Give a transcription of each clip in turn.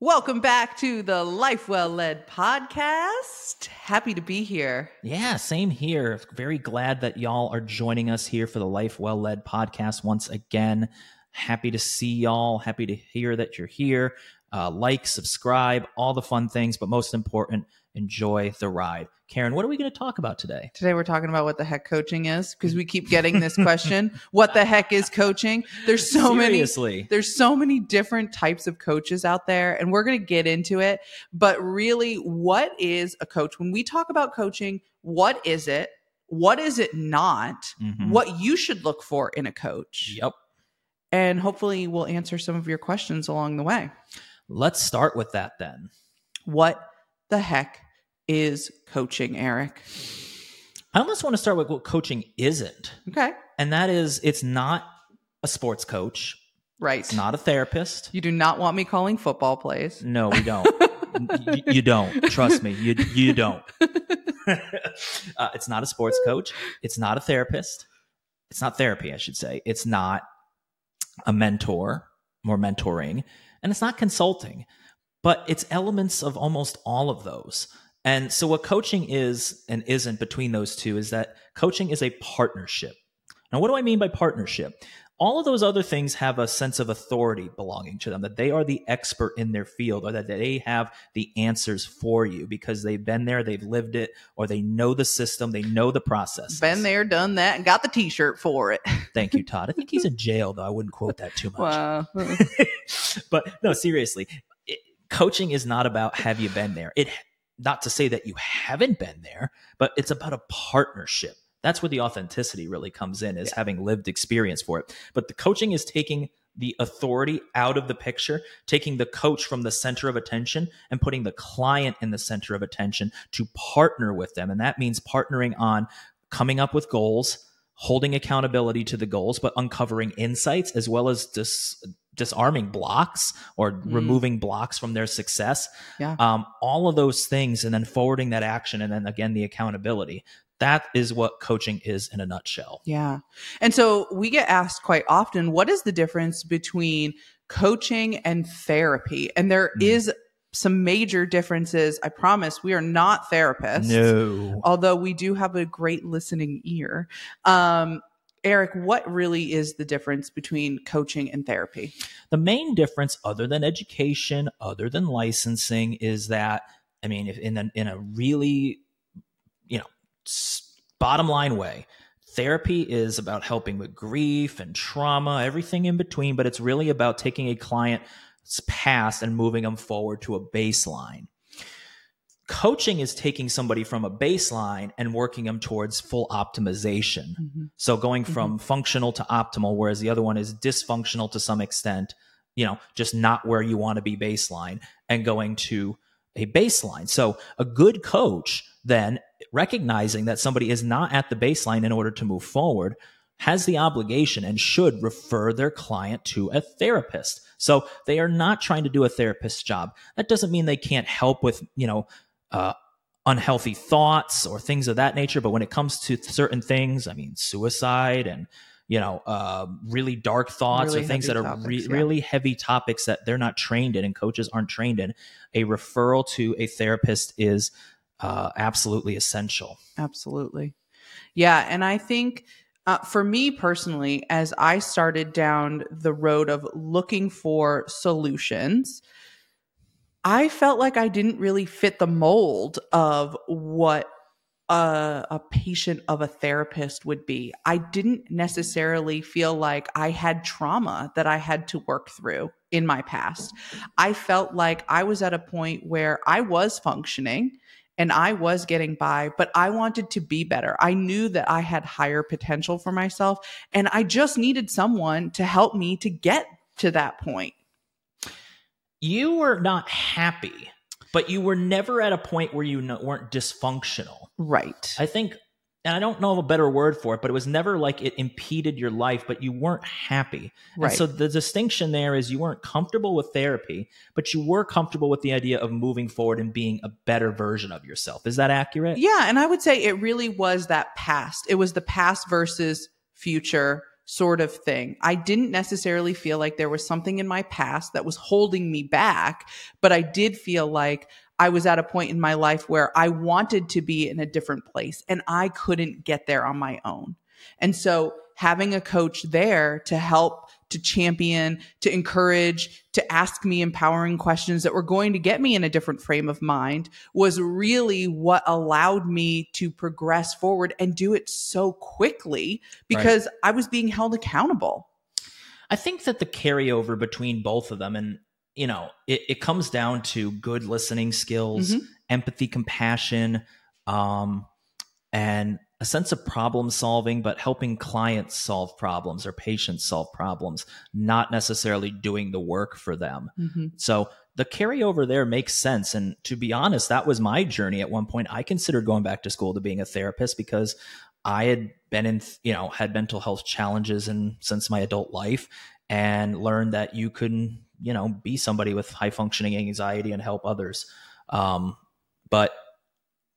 Welcome back to the Life Well Led podcast. Happy to be here. Yeah, same here. Very glad that y'all are joining us here for the Life Well Led podcast once again. Happy to see y'all. Happy to hear that you're here. Uh, like, subscribe, all the fun things, but most important, enjoy the ride. Karen, what are we going to talk about today? Today we're talking about what the heck coaching is because we keep getting this question. what the heck is coaching? There's so Seriously. many there's so many different types of coaches out there and we're going to get into it. But really, what is a coach? When we talk about coaching, what is it? What is it not? Mhm. What you should look for in a coach. Yep. And hopefully we'll answer some of your questions along the way. Let's start with that then. What the heck is coaching, Eric? I almost want to start with what coaching isn't. Okay. And that is, it's not a sports coach, Right. it's not a therapist. You do not want me calling football plays. No, we don't. you, you don't. Trust me. You you don't. uh, it's not a sports coach. It's not a therapist. It's not therapy, I should say. It's not a mentor or mentoring, and it's not consulting. But it's elements of almost all of those. And so, what coaching is and isn't between those two is that coaching is a partnership. Now, what do I mean by partnership? All of those other things have a sense of authority belonging to them, that they are the expert in their field or that they have the answers for you because they've been there, they've lived it, or they know the system, they know the process. Been there, done that, and got the T-shirt for it. Thank you, Todd. I think he's in jail, though. I wouldn't quote that too much. Wow. but no, seriously, it, coaching is not about have you been there. It not to say that you haven't been there, but it's about a partnership. That's where the authenticity really comes in, is Yeah. having lived experience for it. But the coaching is taking the authority out of the picture, taking the coach from the center of attention and putting the client in the center of attention to partner with them. And that means partnering on coming up with goals, holding accountability to the goals, but uncovering insights as well as dis- disarming blocks or removing blocks from their success. Yeah. Um, all of those things, and then forwarding that action, and then again, the accountability. That is what coaching is in a nutshell. Yeah. And so we get asked quite often, what is the difference between coaching and therapy? And there Mm. is some major differences. I promise we are not therapists. No. Although we do have a great listening ear. Um, Eric, what really is the difference between coaching and therapy? The main difference, other than education, other than licensing, is that I mean, if in a, in a really, you know, bottom line way, therapy is about helping with grief and trauma, everything in between. But it's really about taking a client's past and moving them forward to a baseline. Coaching is taking somebody from a baseline and working them towards full optimization. Mm-hmm. So going mm-hmm. from functional to optimal, whereas the other one is dysfunctional to some extent, you know, just not where you want to be baseline and going to a baseline. So a good coach then recognizing that somebody is not at the baseline in order to move forward has the obligation and should refer their client to a therapist. So they are not trying to do a therapist's job. That doesn't mean they can't help with, you know, uh, unhealthy thoughts or things of that nature. But when it comes to certain things, I mean, suicide and you know, uh, really dark thoughts Really or things that are re- yeah. really heavy topics that they're not trained in and coaches aren't trained in. A referral to a therapist is uh, absolutely essential. Absolutely. Yeah. And I think uh, for me personally, as I started down the road of looking for solutions, I felt like I didn't really fit the mold of what a, a patient of a therapist would be. I didn't necessarily feel like I had trauma that I had to work through in my past. I felt like I was at a point where I was functioning and I was getting by, but I wanted to be better. I knew that I had higher potential for myself, and I just needed someone to help me to get to that point. You were not happy, but you were never at a point where you no- weren't dysfunctional. Right. I think, and I don't know of a better word for it, but it was never like it impeded your life, but you weren't happy. Right. And so the distinction there is you weren't comfortable with therapy, but you were comfortable with the idea of moving forward and being a better version of yourself. Is that accurate? Yeah, and I would say it really was that past. It was the past versus future sort of thing. I didn't necessarily feel like there was something in my past that was holding me back, but I did feel like I was at a point in my life where I wanted to be in a different place and I couldn't get there on my own. And so having a coach there to help to champion, to encourage, to ask me empowering questions that were going to get me in a different frame of mind was really what allowed me to progress forward and do it so quickly because right. I was being held accountable. I think that the carryover between both of them, and you know, it, it comes down to good listening skills, mm-hmm. empathy, compassion, um, and a sense of problem solving, but helping clients solve problems or patients solve problems, not necessarily doing the work for them. Mm-hmm. So the carryover there makes sense. And to be honest, that was my journey at one point. I considered going back to school to being a therapist because I had been in, you know, had mental health challenges and since my adult life and learned that you can, you know, be somebody with high functioning anxiety and help others. Um, but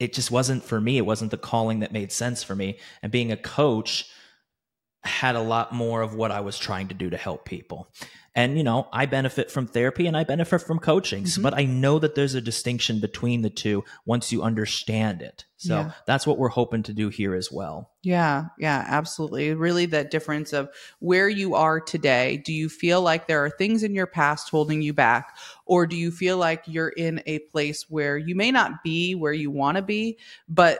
it just wasn't for me. It wasn't the calling that made sense for me. And being a coach had a lot more of what I was trying to do to help people. And, you know, I benefit from therapy and I benefit from coaching, mm-hmm. but I know that there's a distinction between the two once you understand it. So yeah. that's what we're hoping to do here as well. Yeah, yeah, absolutely. Really, that difference of where you are today. Do you feel like there are things in your past holding you back? Or do you feel like you're in a place where you may not be where you want to be, but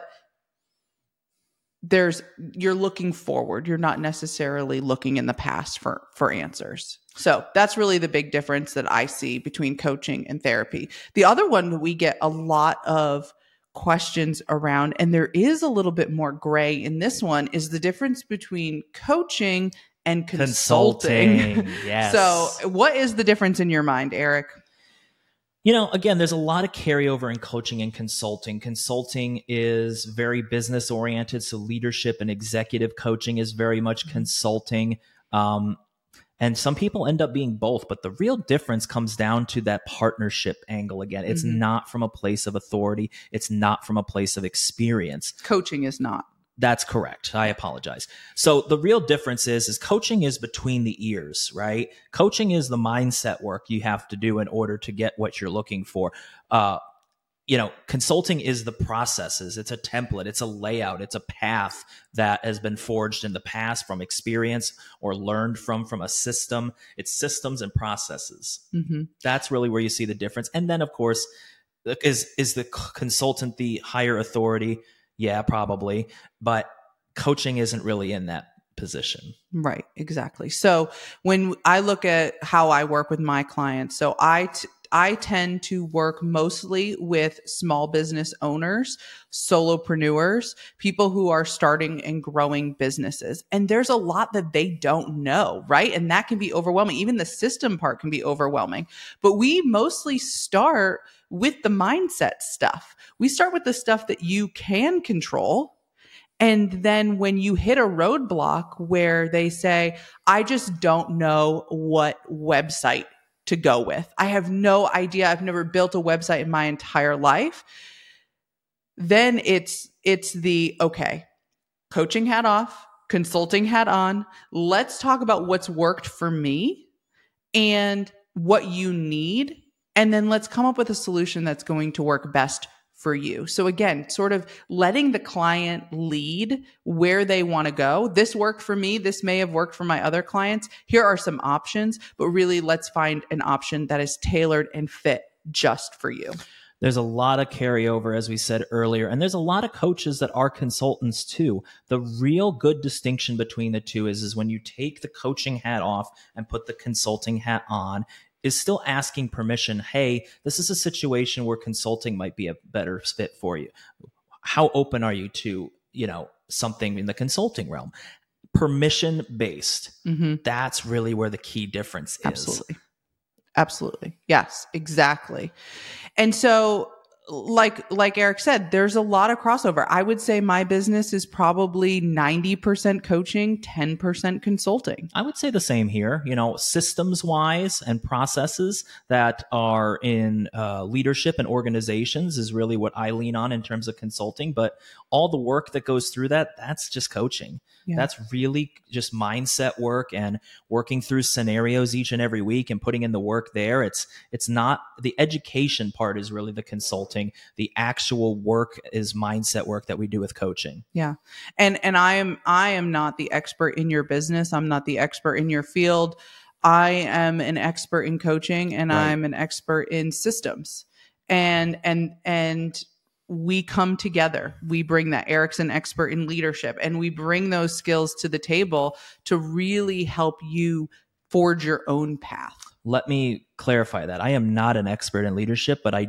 there's you're looking forward. You're not necessarily looking in the past for for answers. So that's really the big difference that i see between coaching and therapy. The other one that we get a lot of questions around and there is a little bit more gray in this one is the difference between coaching and consulting, consulting yes. so what is the difference in your mind eric you know, again, there's a lot of carryover in coaching and consulting. Consulting is very business oriented, so leadership and executive coaching is very much mm-hmm. consulting. Um, and some people end up being both, but the real difference comes down to that partnership angle again. It's mm-hmm. not from a place of authority, it's not from a place of experience. Coaching is not. That's correct. I apologize. So the real difference is is coaching is between the ears, right? Coaching is the mindset work you have to do in order to get what you're looking for. Uh, you know, consulting is the processes. It's a template, it's a layout, it's a path that has been forged in the past from experience or learned from from a system. It's systems and processes. Mm-hmm. That's really where you see the difference. And then, of course, is is the consultant the higher authority? Yeah, probably. But coaching isn't really in that position. Right, exactly. So when I look at how I work with my clients, so I t- I tend to work mostly with small business owners, solopreneurs, people who are starting and growing businesses. And there's a lot that they don't know, right? And that can be overwhelming. Even the system part can be overwhelming. But we mostly start with the mindset stuff. We start with the stuff that you can control. And then when you hit a roadblock where they say, I just don't know what website to go with, I have no idea. I've never built a website in my entire life. Then it's, it's the, okay, coaching hat off, consulting hat on. Let's talk about what's worked for me and what you need and then let's come up with a solution that's going to work best for you. So again, sort of letting the client lead where they want to go. This worked for me. This may have worked for my other clients. Here are some options, but really let's find an option that is tailored and fit just for you. There's a lot of carryover, as we said earlier, and there's a lot of coaches that are consultants too. The real good distinction between the two is, is when you take the coaching hat off and put the consulting hat on, is still asking permission hey this is a situation where consulting might be a better fit for you. How open are you to you know something in the consulting realm? Permission based. Mm-hmm. that's really where the key difference is. Absolutely. Absolutely. Yes exactly. And so like like Eric said, there's a lot of crossover. I would say my business is probably 90% coaching, 10% consulting. I would say the same here. You know, systems wise and processes that are in uh, leadership and organizations is really what I lean on in terms of consulting. But all the work that goes through that, that's just coaching. Yeah. That's really just mindset work and working through scenarios each and every week and putting in the work there. It's it's not the education part is really the consulting. The actual work is mindset work that we do with coaching. Yeah. And and I am I am not the expert in your business. I'm not the expert in your field. I am an expert in coaching and right. I'm an expert in systems. And and and we come together. We bring that. Eric's an expert in leadership, and we bring those skills to the table to really help you forge your own path. Let me clarify that. I am not an expert in leadership, but I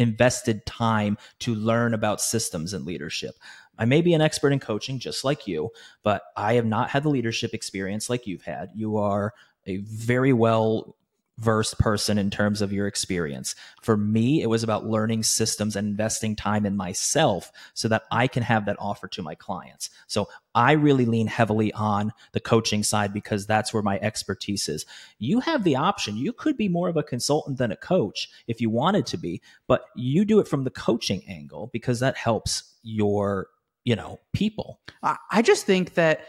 invested time to learn about systems and leadership. I may be an expert in coaching just like you, but I have not had the leadership experience like you've had. You are a very well versed person in terms of your experience. For me, it was about learning systems and investing time in myself so that I can have that offer to my clients. So I really lean heavily on the coaching side because that's where my expertise is. You have the option. You could be more of a consultant than a coach if you wanted to be, but you do it from the coaching angle because that helps your, you know, people. I just think that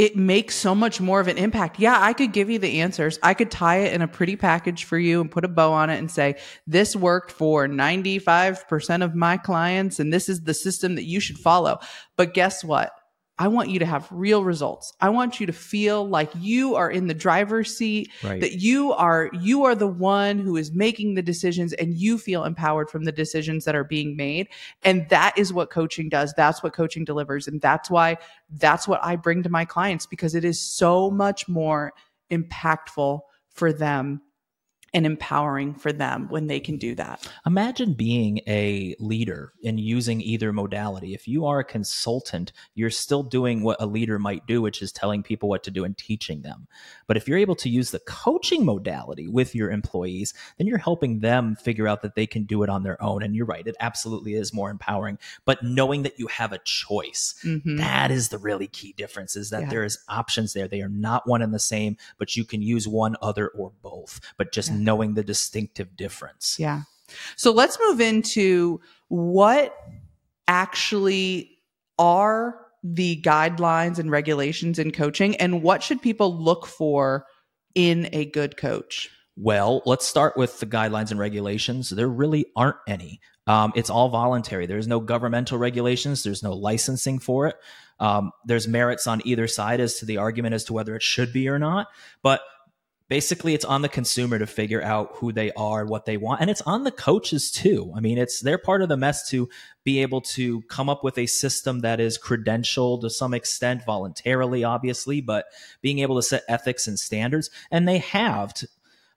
it makes so much more of an impact. Yeah, I could give you the answers. I could tie it in a pretty package for you and put a bow on it and say, this worked for 95% of my clients and this is the system that you should follow. But guess what? I want you to have real results. I want you to feel like you are in the driver's seat, right. that you are you are the one who is making the decisions and you feel empowered from the decisions that are being made. And that is what coaching does. That's what coaching delivers and that's why that's what I bring to my clients because it is so much more impactful for them and empowering for them when they can do that. Imagine being a leader and using either modality. If you are a consultant, you're still doing what a leader might do, which is telling people what to do and teaching them. But if you're able to use the coaching modality with your employees, then you're helping them figure out that they can do it on their own. And you're right, it absolutely is more empowering. But knowing that you have a choice, mm-hmm. that is the really key difference is that yeah. there is options there. They are not one and the same, but you can use one, other, or both. But just yeah knowing the distinctive difference. Yeah. So let's move into what actually are the guidelines and regulations in coaching and what should people look for in a good coach? Well, let's start with the guidelines and regulations. There really aren't any. Um, it's all voluntary. There's no governmental regulations. There's no licensing for it. Um, there's merits on either side as to the argument as to whether it should be or not. But basically it's on the consumer to figure out who they are what they want and it's on the coaches too. I mean it's they're part of the mess to be able to come up with a system that is credentialed to some extent voluntarily obviously but being able to set ethics and standards and they have to,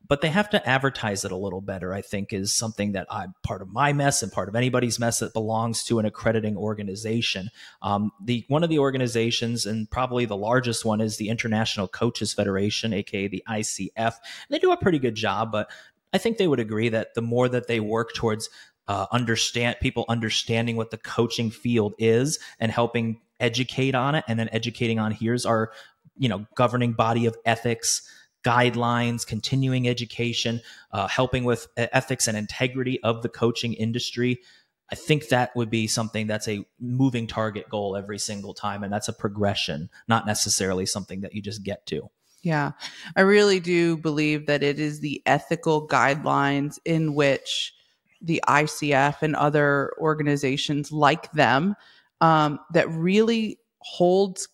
but they have to advertise it a little better i think is something that i'm part of my mess and part of anybody's mess that belongs to an accrediting organization. Um, the one of the organizations and probably the largest one is the international coaches federation aka the icf they do a pretty good job but i think they would agree that the more that they work towards uh, understand people understanding what the coaching field is and helping educate on it and then educating on here's our you know governing body of ethics guidelines, continuing education, uh, helping with ethics and integrity of the coaching industry. I think that would be something that's a moving target goal every single time. And that's a progression, not necessarily something that you just get to. Yeah, I really do believe that it is the ethical guidelines in which the ICF and other organizations like them um, that really holds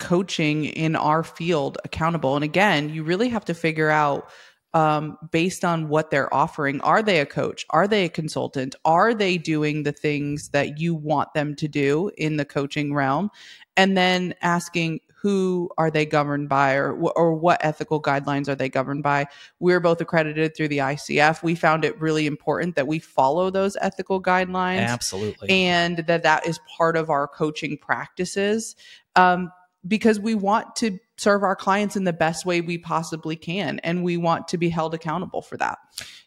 coaching in our field accountable. And again, you really have to figure out um, based on what they're offering. Are they a coach? Are they a consultant? Are they doing the things that you want them to do in the coaching realm? And then asking who are they governed by or, or what ethical guidelines are they governed by we're both accredited through the icf we found it really important that we follow those ethical guidelines absolutely and that that is part of our coaching practices um, because we want to serve our clients in the best way we possibly can and we want to be held accountable for that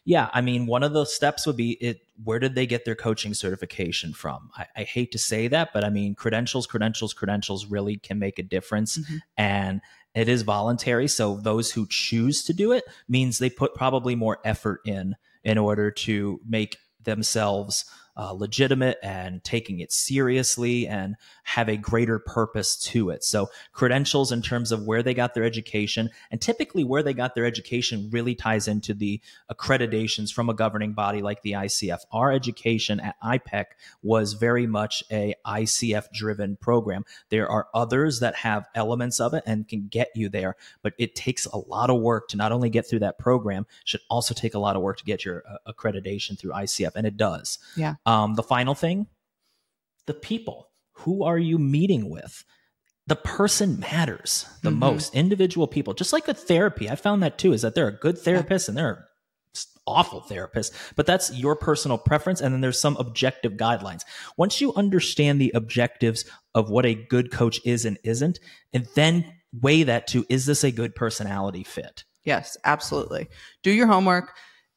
yeah i mean one of the steps would be it where did they get their coaching certification from i, I hate to say that but i mean credentials credentials credentials really can make a difference mm-hmm. and it is voluntary so those who choose to do it means they put probably more effort in in order to make themselves uh, legitimate and taking it seriously and have a greater purpose to it. So, credentials in terms of where they got their education, and typically where they got their education really ties into the accreditations from a governing body like the ICF. Our education at IPEC was very much a ICF driven program. There are others that have elements of it and can get you there, but it takes a lot of work to not only get through that program, should also take a lot of work to get your uh, accreditation through ICF, and it does. Yeah. Um, the final thing the people. Who are you meeting with? The person matters the mm-hmm. most. Individual people, just like with therapy, I found that too, is that there are good therapists and there are awful therapists, but that's your personal preference. And then there's some objective guidelines. Once you understand the objectives of what a good coach is and isn't, and then weigh that to is this a good personality fit? Yes, absolutely. Do your homework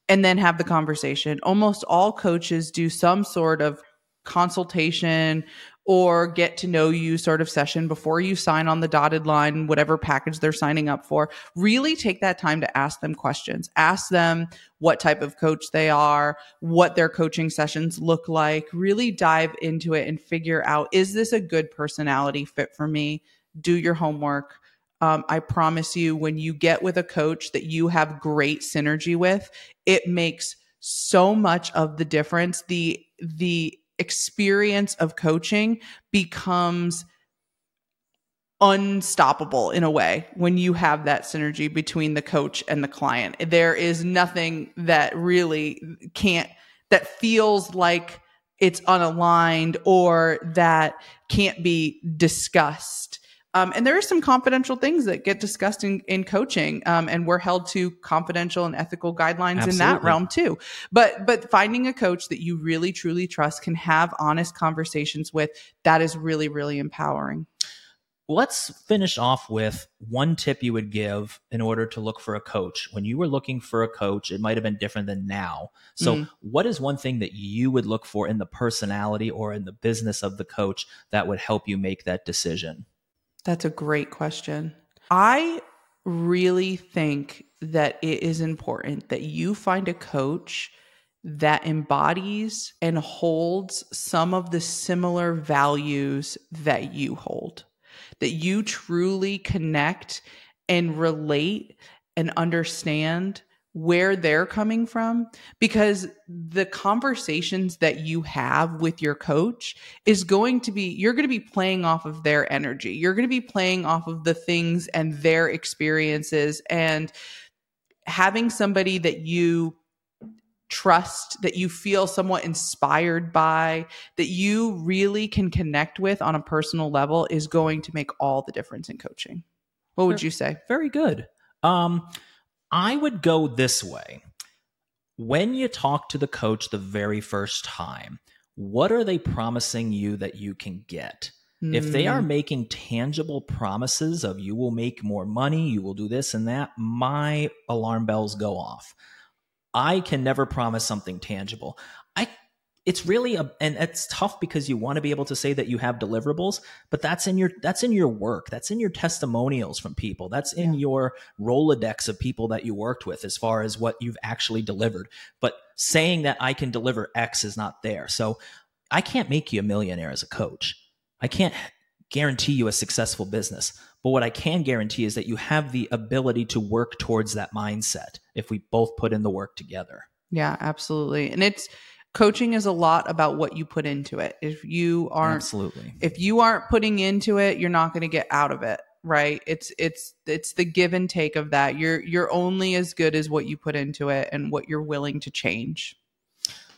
and then have the conversation. Almost all coaches do some sort of consultation or get to know you sort of session before you sign on the dotted line, whatever package they're signing up for. Really take that time to ask them questions. Ask them what type of coach they are, what their coaching sessions look like. Really dive into it and figure out is this a good personality fit for me? Do your homework um, I promise you, when you get with a coach that you have great synergy with, it makes so much of the difference. The the experience of coaching becomes unstoppable in a way when you have that synergy between the coach and the client. There is nothing that really can't that feels like it's unaligned or that can't be discussed um, and there are some confidential things that get discussed in, in coaching, um, and we're held to confidential and ethical guidelines Absolutely. in that realm too. But but finding a coach that you really truly trust can have honest conversations with that is really really empowering. Let's finish off with one tip you would give in order to look for a coach. When you were looking for a coach, it might have been different than now. So, mm-hmm. what is one thing that you would look for in the personality or in the business of the coach that would help you make that decision? That's a great question. I really think that it is important that you find a coach that embodies and holds some of the similar values that you hold, that you truly connect and relate and understand where they're coming from because the conversations that you have with your coach is going to be you're going to be playing off of their energy. You're going to be playing off of the things and their experiences. And having somebody that you trust that you feel somewhat inspired by that you really can connect with on a personal level is going to make all the difference in coaching. What would you say? Very good. Um I would go this way. When you talk to the coach the very first time, what are they promising you that you can get? Mm. If they are hmm. making tangible promises of you will make more money, you will do this and that, my alarm bells go off. I can never promise something tangible. I it's really a and it's tough because you want to be able to say that you have deliverables but that's in your that's in your work. That's in your testimonials from people. That's in yeah. your rolodex of people that you worked with as far as what you've actually delivered. But saying that i can deliver x is not there. So i can't make you a millionaire as a coach. I can't guarantee you a successful business. But what i can guarantee is that you have the ability to work towards that mindset if we both put in the work together. Yeah absolutely. And it's coaching is a lot about what you put into it. If you aren't absolutely, if you aren't putting into it, you're not going to get out of it. Right? It's it's it's the give and take of that. You're you're only as good as what you put into it and what you're willing to change.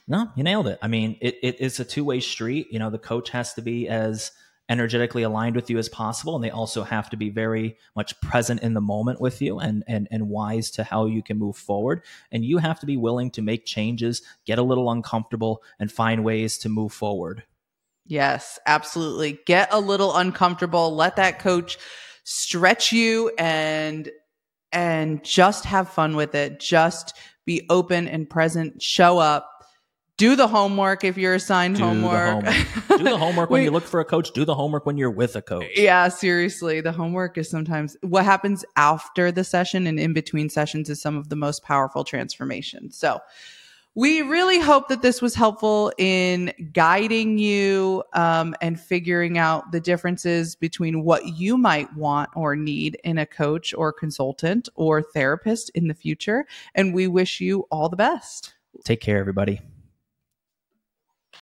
No, you nailed it. I mean, it, it is a two way street. You know, the coach has to be as energetically aligned with you as possible and they also have to be very much present in the moment with you and and and wise to how you can move forward and you have to be willing to make changes get a little uncomfortable and find ways to move forward yes absolutely get a little uncomfortable let that coach stretch you and and just have fun with it. Just be open and present. Show up. Do the homework if you're assigned Do the homework. homework. Do the homework when We- you look for a coach. Do the homework when you're with a coach. Yeah, seriously. The homework is sometimes what happens after the session and in between sessions is some of the most powerful transformation. So, we really hope that this was helpful in guiding you um, and figuring out the differences between what you might want or need in a coach or consultant or therapist in the future. And we wish you all the best. Take care, everybody.